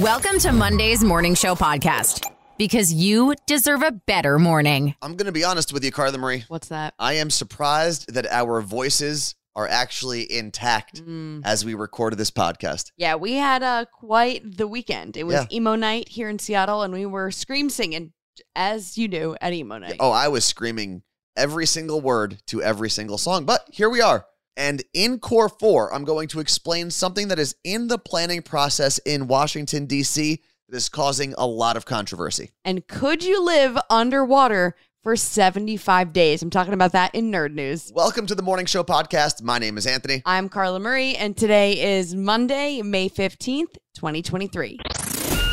Welcome to Monday's Morning Show podcast because you deserve a better morning. I'm going to be honest with you, Carla Marie. What's that? I am surprised that our voices are actually intact Mm. as we recorded this podcast. Yeah, we had uh, quite the weekend. It was Yeah. emo night here in Seattle, and we were scream singing as you do at emo night. Oh, I was screaming every single word to every single song, but here we are. And in Core 4, I'm going to explain something that is in the planning process in Washington, D.C., that is causing a lot of controversy. And could you live underwater for 75 days? I'm talking about that in Nerd News. Welcome to the Morning Show podcast. My name is Anthony. I'm Carla Marie, and today is Monday, May 15th, 2023.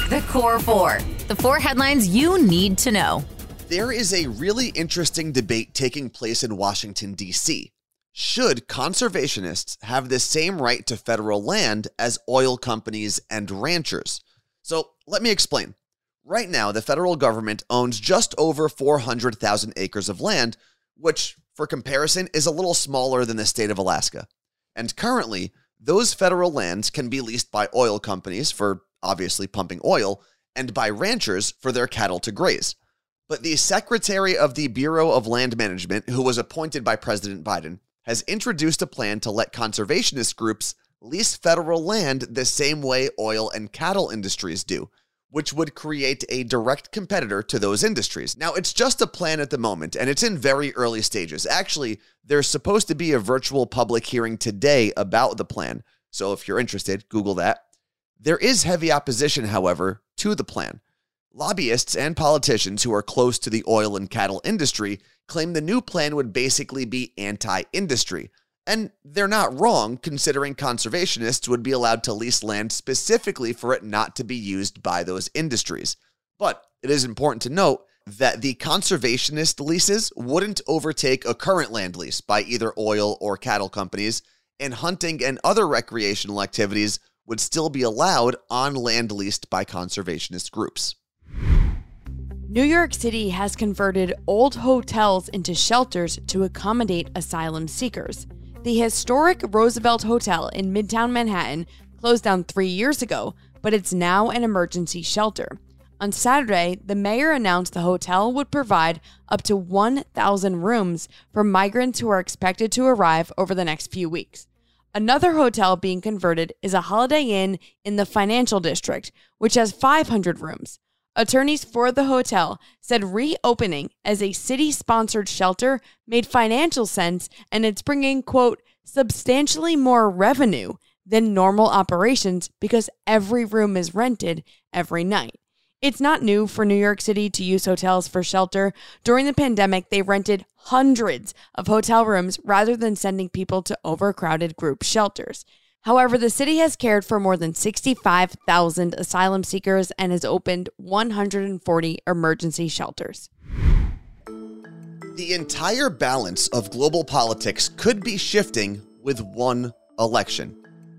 The Core Four, the four headlines you need to know. There is a really interesting debate taking place in Washington, D.C. Should conservationists have the same right to federal land as oil companies and ranchers? So let me explain. Right now, the federal government owns just over 400,000 acres of land, which, for comparison, is a little smaller than the state of Alaska. And currently, those federal lands can be leased by oil companies for obviously pumping oil and by ranchers for their cattle to graze. But the Secretary of the Bureau of Land Management, who was appointed by President Biden, has introduced a plan to let conservationist groups lease federal land the same way oil and cattle industries do, which would create a direct competitor to those industries. Now, it's just a plan at the moment, and it's in very early stages. Actually, there's supposed to be a virtual public hearing today about the plan. So if you're interested, Google that. There is heavy opposition, however, to the plan. Lobbyists and politicians who are close to the oil and cattle industry claim the new plan would basically be anti industry. And they're not wrong, considering conservationists would be allowed to lease land specifically for it not to be used by those industries. But it is important to note that the conservationist leases wouldn't overtake a current land lease by either oil or cattle companies, and hunting and other recreational activities would still be allowed on land leased by conservationist groups. New York City has converted old hotels into shelters to accommodate asylum seekers. The historic Roosevelt Hotel in Midtown Manhattan closed down three years ago, but it's now an emergency shelter. On Saturday, the mayor announced the hotel would provide up to 1,000 rooms for migrants who are expected to arrive over the next few weeks. Another hotel being converted is a Holiday Inn in the financial district, which has 500 rooms. Attorneys for the hotel said reopening as a city sponsored shelter made financial sense and it's bringing, quote, substantially more revenue than normal operations because every room is rented every night. It's not new for New York City to use hotels for shelter. During the pandemic, they rented hundreds of hotel rooms rather than sending people to overcrowded group shelters. However, the city has cared for more than 65,000 asylum seekers and has opened 140 emergency shelters. The entire balance of global politics could be shifting with one election.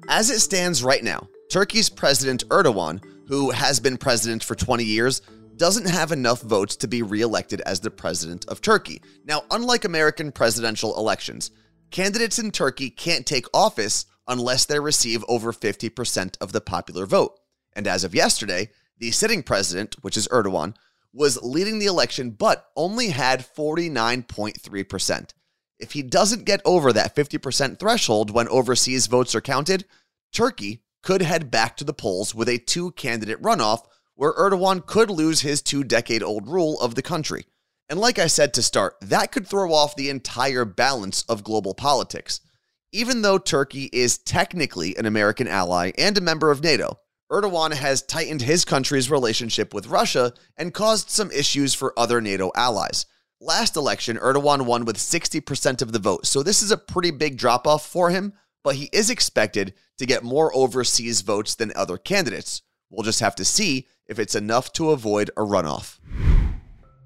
As it stands right now, Turkey's President Erdogan, who has been president for 20 years, doesn't have enough votes to be reelected as the president of Turkey. Now, unlike American presidential elections, candidates in Turkey can't take office unless they receive over 50% of the popular vote. And as of yesterday, the sitting president, which is Erdogan, was leading the election but only had 49.3%. If he doesn't get over that 50% threshold when overseas votes are counted, Turkey could head back to the polls with a two candidate runoff where Erdogan could lose his two decade old rule of the country. And like I said to start, that could throw off the entire balance of global politics. Even though Turkey is technically an American ally and a member of NATO, Erdogan has tightened his country's relationship with Russia and caused some issues for other NATO allies. Last election, Erdogan won with 60% of the vote, so this is a pretty big drop off for him, but he is expected to get more overseas votes than other candidates. We'll just have to see if it's enough to avoid a runoff.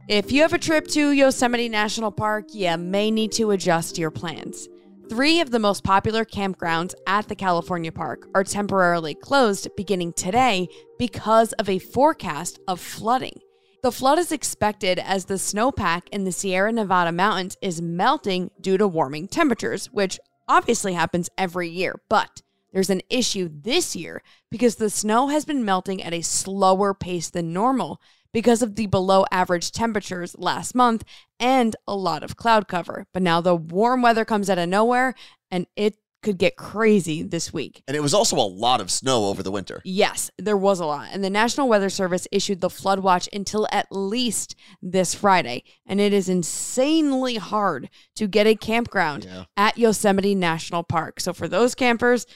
If you have a trip to Yosemite National Park, you may need to adjust your plans. Three of the most popular campgrounds at the California park are temporarily closed beginning today because of a forecast of flooding. The flood is expected as the snowpack in the Sierra Nevada mountains is melting due to warming temperatures, which obviously happens every year, but there's an issue this year because the snow has been melting at a slower pace than normal because of the below average temperatures last month and a lot of cloud cover. But now the warm weather comes out of nowhere and it could get crazy this week. And it was also a lot of snow over the winter. Yes, there was a lot. And the National Weather Service issued the flood watch until at least this Friday. And it is insanely hard to get a campground Yeah. at Yosemite National Park. So for those campers,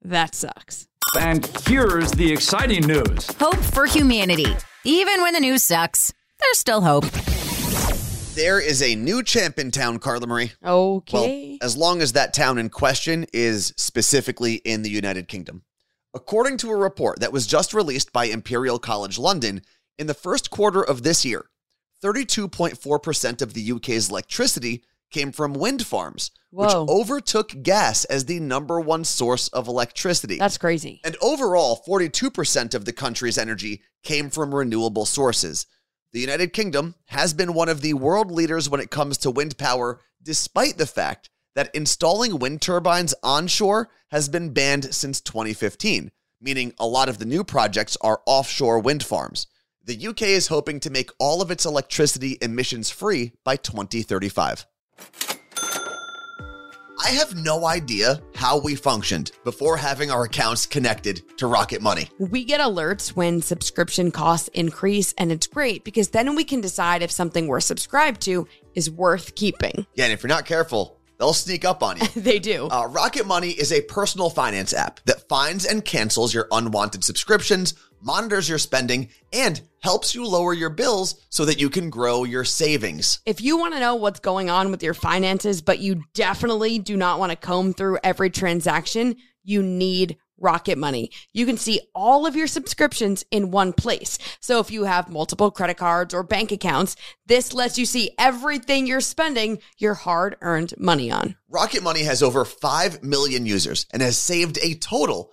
that sucks. And here's the exciting news. Hope for humanity. Even when the news sucks, there's still hope. There is a new champ in town, Carla Marie. Okay. Well, as long as that town in question is specifically in the United Kingdom. According to a report that was just released by Imperial College London, in the first quarter of this year, 32.4% of the UK's electricity came from wind farms, Whoa. which overtook gas as the number one source of electricity. That's crazy. And overall, 42% of the country's energy came from renewable sources. The United Kingdom has been one of the world leaders when it comes to wind power, despite the fact that installing wind turbines onshore has been banned since 2015, meaning a lot of the new projects are offshore wind farms. The UK is hoping to make all of its electricity emissions free by 2035. I have no idea how we functioned before having our accounts connected to Rocket Money. We get alerts when subscription costs increase, and it's great because then we can decide if something we're subscribed to is worth keeping. Yeah, and if you're not careful, they'll sneak up on you. They do. Uh, Rocket Money is a personal finance app that finds and cancels your unwanted subscriptions, monitors your spending, and helps you lower your bills so that you can grow your savings. If you want to know what's going on with your finances, but you definitely do not want to comb through every transaction, you need Rocket Money. You can see all of your subscriptions in one place. So if you have multiple credit cards or bank accounts, this lets you see everything you're spending your hard earned money on. Rocket Money has over 5 million users and has saved a total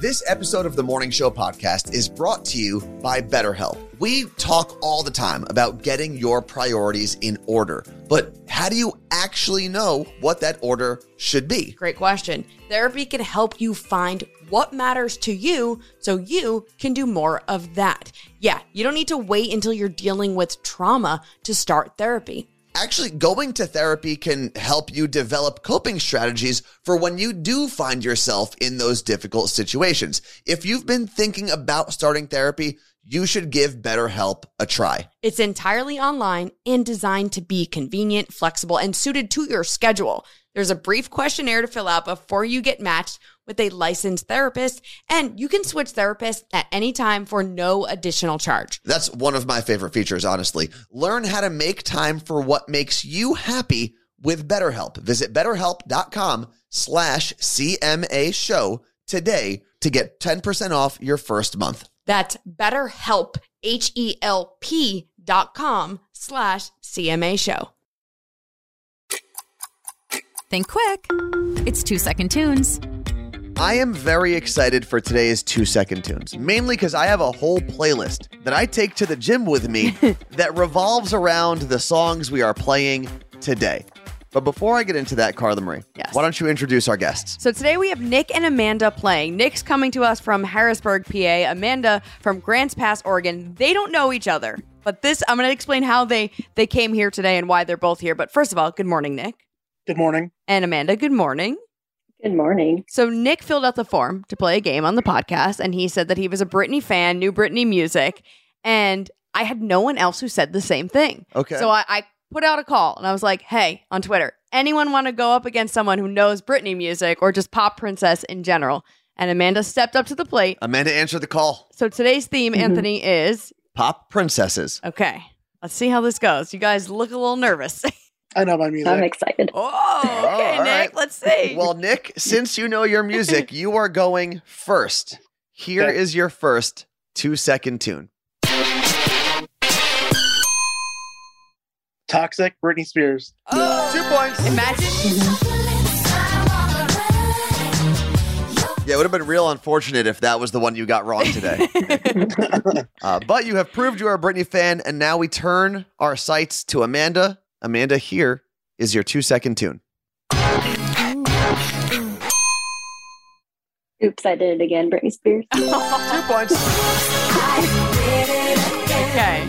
This episode of the Morning Show podcast is brought to you by BetterHelp. We talk all the time about getting your priorities in order, but how do you actually know what that order should be? Great question. Therapy can help you find what matters to you so you can do more of that. Yeah, you don't need to wait until you're dealing with trauma to start therapy. Actually, going to therapy can help you develop coping strategies for when you do find yourself in those difficult situations. If you've been thinking about starting therapy, you should give BetterHelp a try. It's entirely online and designed to be convenient, flexible, and suited to your schedule. There's a brief questionnaire to fill out before you get matched with a licensed therapist, and you can switch therapists at any time for no additional charge. That's one of my favorite features, honestly. Learn how to make time for what makes you happy with BetterHelp. Visit betterhelp.com slash CMA show today to get 10% off your first month. That's betterhelp, H-E-L-P dot com slash CMA show. Think quick. It's two second tunes. I am very excited for today's two second tunes, mainly because I have a whole playlist that I take to the gym with me that revolves around the songs we are playing today. But before I get into that, Carla Marie, Yes. why don't you introduce our guests? So today we have Nick and Amanda playing. Nick's coming to us from Harrisburg, PA. Amanda from Grants Pass, Oregon. They don't know each other, but this I'm going to explain how they they came here today and why they're both here. But first of all, good morning, Nick Good morning. and Amanda. Good morning. Good morning. So Nick filled out the form to play a game on the podcast, and he said that he was a Britney fan, knew Britney music, and I had no one else who said the same thing. Okay. So I, I put out a call, and I was like, "Hey, on Twitter, anyone want to go up against someone who knows Britney music or just pop princess in general?" And Amanda stepped up to the plate. Amanda answered the call. So today's theme, mm-hmm. Anthony, is Pop princesses. okay. Let's see how this goes. You guys look a little nervous. I know my music. I'm excited. Oh, okay, all Nick. right. Let's see. Well, Nick, since you know your music, you are going first. Here Okay. is your first two second tune. Toxic, Britney Spears. oh, Two points. imagine. Yeah, it would have been real unfortunate if that was the one you got wrong today. uh, but you have proved you are a Britney fan, and now we turn our sights to Amanda. Amanda, here is your two second tune. Oops, I did it again. Britney Spears. Two points. Okay.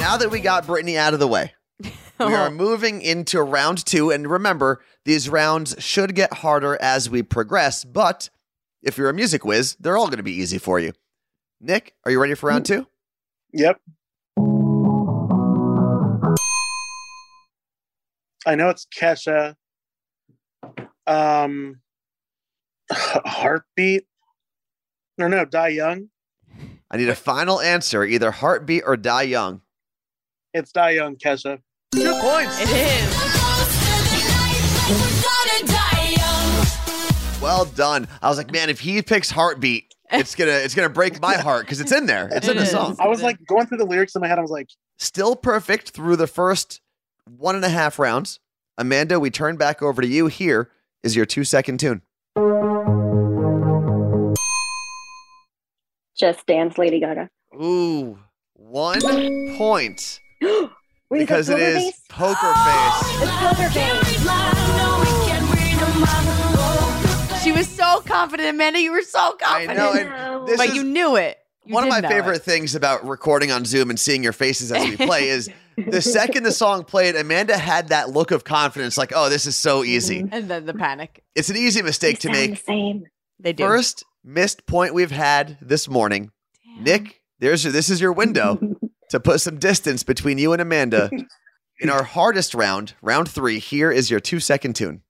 Now that we got Britney out of the way, we are oh. moving into round two. And remember, these rounds should get harder as we progress. But if you're a music whiz, they're all going to be easy for you. Nick, are you ready for round mm. two? Yep. I know it's Kesha. Um, Heartbeat. No, no, Die Young. I need a final answer, either heartbeat or die young. It's Die Young, Kesha. Two points. It is. Well done. I was like, man, if he picks heartbeat, it's gonna it's gonna break my heart because it's in there. It's in the is. song. I was like going through the lyrics in my head. I was like, Still perfect through the first one and a half rounds. Amanda, we turn back over to you. Here is your two second tune. Just Dance, Lady Gaga. Ooh, one point Wait, because it is Face? poker face. It's Poker Face. She was so confident, Amanda. You were so I confident. know. This but is you knew it. You one of my favorite it. things about recording on Zoom and seeing your faces as we play is the second the song played, Amanda had that look of confidence, like, "Oh, this is so easy." Mhm. And then the panic. It's an easy mistake to They sound make. The same. They do. First missed point we've had this morning. Damn. Nick, there's your, this is your window to put some distance between you and Amanda. In our hardest round, round three, here is your two second tune.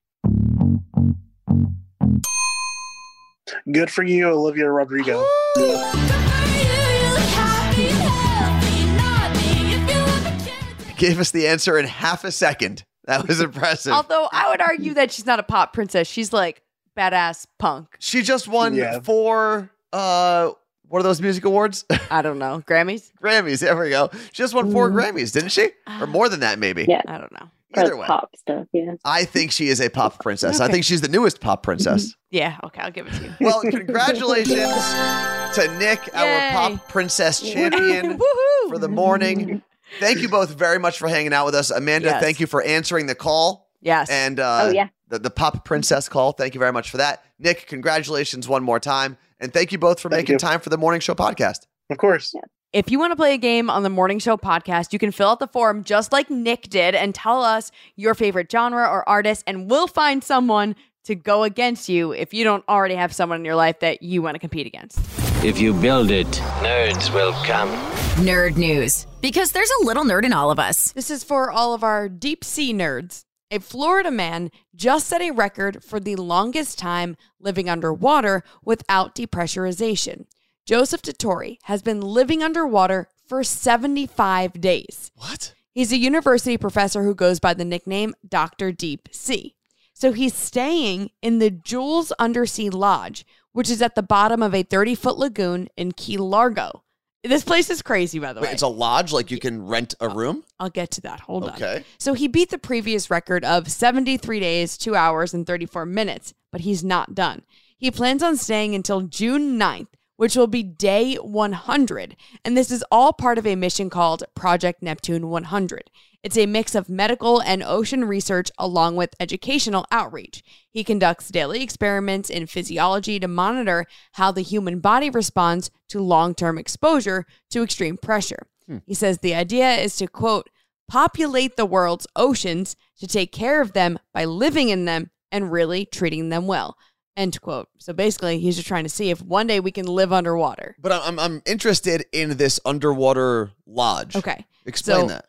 "Good for you, Olivia Rodrigo." Gave us the answer in half a second. That was impressive. Although I would argue that she's not a pop princess. She's like badass punk. she just won Yeah. four, uh, what are those music awards? I don't know. Grammys? Grammys. There we go. She just won four Mm. Grammys, didn't she? Or more than that, maybe. Yeah. I don't know. Either way. pop stuff. Yeah. I think she is a pop princess. I think she's the newest pop princess. Yeah, okay, I'll give it to you. Well, congratulations to Nick, Yay. our pop princess champion Woohoo! for the morning. Thank you both very much for hanging out with us. Amanda, Yes. thank you for answering the call Yes. and uh, oh yeah. the, the pop princess call. Thank you very much for that. Nick, congratulations one more time. And thank you both for Thank making you. time for the morning show podcast. Of course. If you want to play a game on the Morning Show podcast, you can fill out the form just like Nick did and tell us your favorite genre or artist, and we'll find someone to go against you if you don't already have someone in your life that you want to compete against. If you build it, nerds will come. Nerd news. Because there's a little nerd in all of us. This is for all of our deep sea nerds. A Florida man just set a record for the longest time living underwater without depressurization. Joseph Dituri has been living underwater for 75 days. What? He's a university professor who goes by the nickname Dr. Deep Sea. So he's staying in the Jules Undersea Lodge, which is at the bottom of a 30 foot lagoon in Key Largo. This place is crazy, by the Wait, way. it's a lodge? Like you can rent a room? I'll get to that. Hold on. Okay. So he beat the previous record of 73 days, 2 hours, and 34 minutes, but he's not done. He plans on staying until June 9th, which will be day 100. And this is all part of a mission called Project Neptune 100. It's a mix of medical and ocean research along with educational outreach. He conducts daily experiments in physiology to monitor how the human body responds to long term exposure to extreme pressure. Hmm. He says the idea is to, quote, populate the world's oceans to take care of them by living in them and really treating them well. End quote. So basically, he's just trying to see if one day we can live underwater. But I'm, I'm, I'm interested in this underwater lodge. Okay. Explain So- that.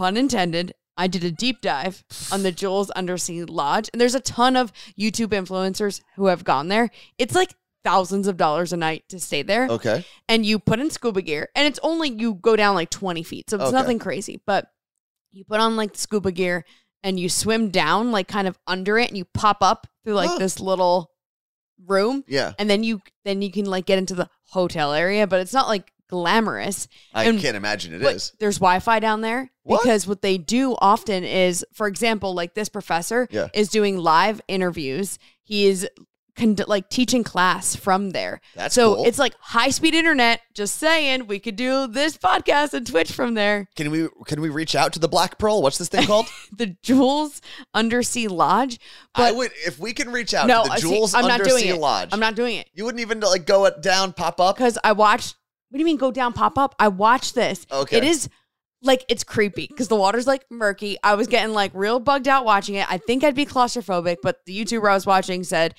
Pun intended. I did a deep dive on the Jules Undersea Lodge, and there's a ton of YouTube influencers who have gone there. It's like thousands of dollars a night to stay there. Okay. and you put in scuba gear and it's only you go down like 20 feet so it's Okay. nothing crazy but You put on like scuba gear and you swim down like kind of under it and you pop up through like Huh. this little room Yeah. and then you then you can like get into the hotel area, but it's not like glamorous. I And- can't imagine it is. There's Wi-Fi down there What? because what they do often is, for example, like this professor Yeah. is doing live interviews. He is cond- like teaching class from there. That's so cool. it's like high speed internet. Just saying, we could do this podcast and Twitch from there. Can we can we reach out to the Black Pearl? What's this thing called? The Jules Undersea Lodge. I But would if we can reach out no, to the I see- Jules I'm not Undersea doing it. Lodge. I'm not doing it You wouldn't even like go it down, pop up. because I watched. What do you mean go down, pop up? I watched this. Okay. It is like it's creepy because the water's like murky. I was getting like real bugged out watching it. I think I'd be claustrophobic, but the YouTuber I was watching said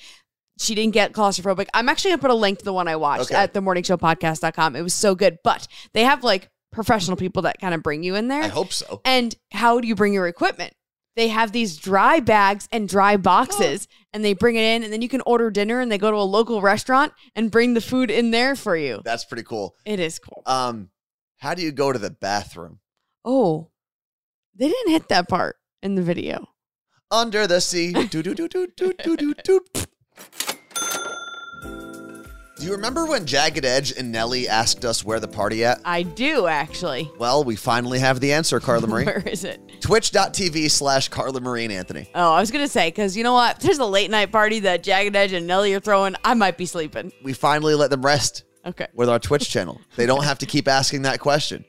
she didn't get claustrophobic. I'm actually gonna put a link to the one I watched Okay. at themorningshowpodcast.com. It was so good. But they have like professional people that kind of bring you in there. I hope so. And how do you bring your equipment? They have these dry bags and dry boxes, and they bring it in, and then you can order dinner, and they go to a local restaurant and bring the food in there for you. That's pretty cool. It is cool. Um, how do you go to the bathroom? Oh, they didn't hit that part in the video. Under the sea. do do do do do do do do. Do you remember when Jagged Edge and Nelly asked us where the party at? I do actually. Well, we finally have the answer, Carla Marie. Where is it? Twitch.tv slash Carla Marie and Anthony. Oh, I was gonna say because you know what? If there's a late night party that Jagged Edge and Nelly are throwing, I might be sleeping. We finally let them rest Okay. with our Twitch channel. They don't have to keep asking that question.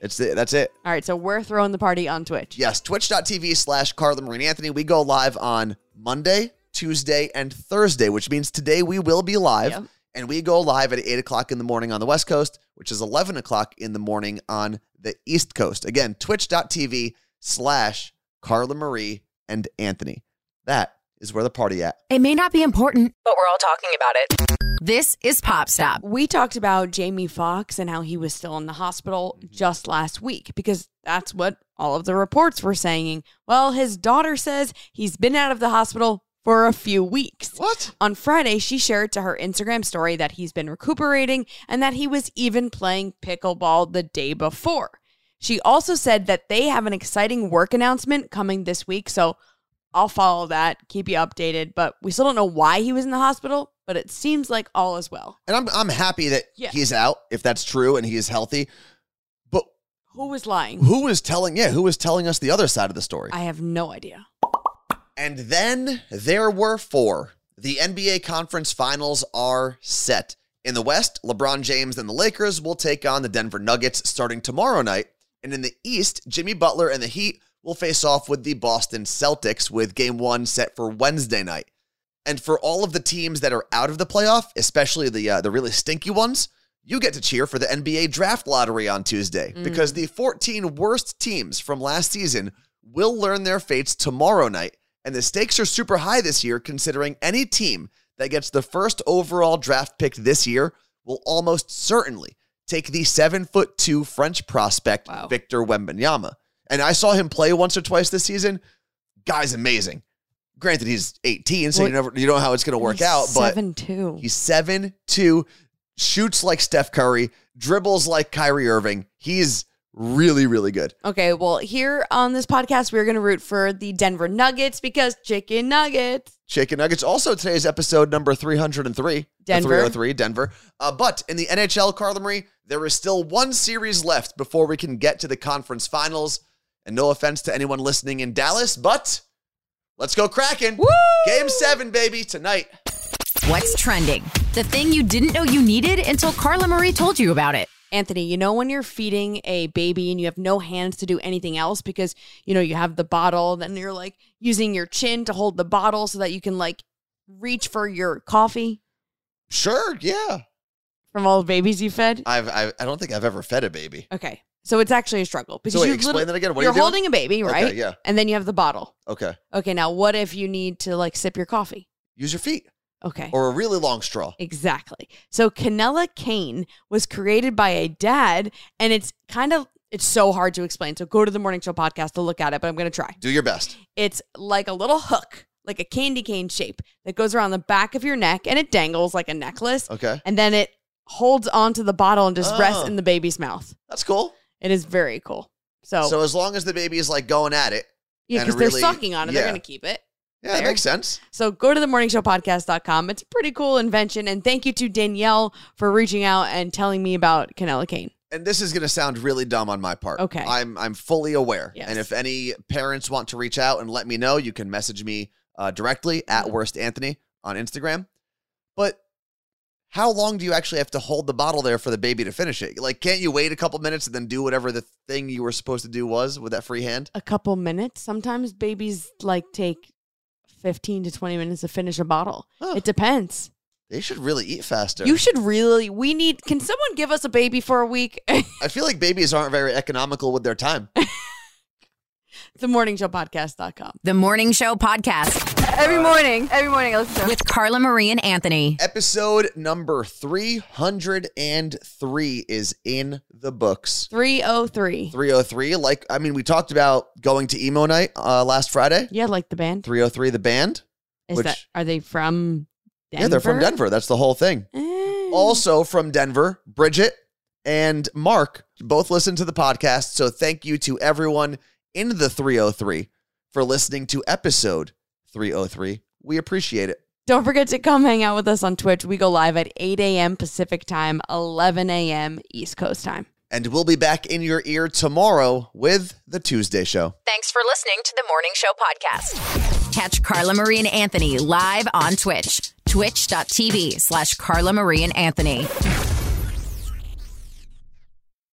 It's it. That's it. All right. So we're throwing the party on Twitch. Yes, twitch.tv slash Carla Marie Anthony. We go live on Monday, Tuesday, and Thursday, which means today we will be live. Yep. And we go live at 8 o'clock in the morning on the West Coast, which is 11 o'clock in the morning on the East Coast. Again, twitch.tv slash Carla Marie and Anthony. That is where the party at. It may not be important, but we're all talking about it. This is Pop Stop. We talked about Jamie Foxx and how he was still in the hospital mm-hmm. just last week because that's what all of the reports were saying. Well, his daughter says he's been out of the hospital for a few weeks. What? On Friday, she shared to her Instagram story that he's been recuperating and that he was even playing pickleball the day before. She also said that they have an exciting work announcement coming this week, so I'll follow that, keep you updated, but we still don't know why he was in the hospital, but it seems like all is well. And I'm, I'm happy that Yeah. he's out, if that's true, and he is healthy. But Who was lying? who was telling, yeah, who was telling us the other side of the story? I have no idea. And then there were four. The NBA conference finals are set. In the West, LeBron James and the Lakers will take on the Denver Nuggets starting tomorrow night. And in the East, Jimmy Butler and the Heat will face off with the Boston Celtics with game one set for Wednesday night. And for all of the teams that are out of the playoff, especially the uh, the really stinky ones, you get to cheer for the NBA draft lottery on Tuesday because the 14 worst teams from last season will learn their fates tomorrow night. And the stakes are super high this year, considering any team that gets the first overall draft pick this year will almost certainly take the seven foot two French prospect Wow. Victor Wembanyama. And I saw him play once or twice this season. Guy's amazing. Granted, he's 18, so you never you don't know how it's going to work out. But seven two. He's seven two, shoots like Steph Curry, dribbles like Kyrie Irving. He's really, really good. Okay, well, here on this podcast, we're going to root for the Denver Nuggets because chicken nuggets. Chicken Nuggets. Also, today's episode number 303. uh, Denver. 303, Denver. Uh, but in the NHL, Carla Marie, there is still one series left before we can get to the conference finals. And no offense to anyone listening in Dallas, but let's go Kraken. Game seven, baby, tonight. What's trending? The thing you didn't know you needed until Carla Marie told you about it. Anthony, you know when you're feeding a baby and you have no hands to do anything else because, you know, you have the bottle, then you're like using your chin to hold the bottle so that you can like reach for your coffee Sure, yeah. from all the babies you fed? I've, I, I don't think I've ever fed a baby. Okay. So it's actually a struggle because So wait, you explain that again. What are you're you doing? holding a baby, right? yeah. And then you have the bottle. Okay. Okay, now what if you need to like sip your coffee? Use your feet Okay. or a really long straw. Exactly. So Canella Cane was created by a dad, and it's kind of it's so hard to explain. So go to the morning show podcast to look at it, but I'm gonna try. Do your best. It's like a little hook, like a candy cane shape that goes around the back of your neck and it dangles like a necklace. Okay. And then it holds onto the bottle and just rests Oh. in the baby's mouth. That's cool. It is very cool. So, So as long as the baby is like going at it, yeah, because really- they're sucking on it, yeah. they're going to keep it. Yeah, that makes sense. So go to the morningshowpodcast.com. It's a pretty cool invention. And thank you to Danielle for reaching out and telling me about Canella Kane. And this is going to sound really dumb on my part. Okay. I'm I'm fully aware. Yes. And if any parents want to reach out and let me know, you can message me uh, directly Mm-hmm. at worst Anthony on Instagram. But how long do you actually have to hold the bottle there for the baby to finish it? Like, can't you wait a couple minutes and then do whatever the thing you were supposed to do was with that free hand? A couple minutes. Sometimes babies like take 15 to 20 minutes to finish a bottle. It depends. They should really eat faster. You should really, we need, can someone give us a baby for a week? I feel like babies aren't very economical with their time. themorningshowpodcast.com. The Morning Show Podcast Every morning, every morning I listen to it. with Carla Marie and Anthony. Episode number 303 is in the books. 303. 303. Like, I mean, we talked about going to emo night uh, last Friday. Yeah, like the band. 3OH!3, the band. Is which- that, are they from Denver? Yeah, they're from Denver. That's the whole thing. Eh. Also from Denver, Bridget and Mark both listen to the podcast. So thank you to everyone in the 303 for listening to episode 303. We appreciate it. Don't forget to come hang out with us on Twitch. We go live at 8 a.m. Pacific time, 11 a.m. East Coast time. And we'll be back in your ear tomorrow with the Tuesday show. Thanks for listening to the Morning Show Podcast. Catch Carla Marie and Anthony live on Twitch. Twitch.tv slash Carla Marie and Anthony.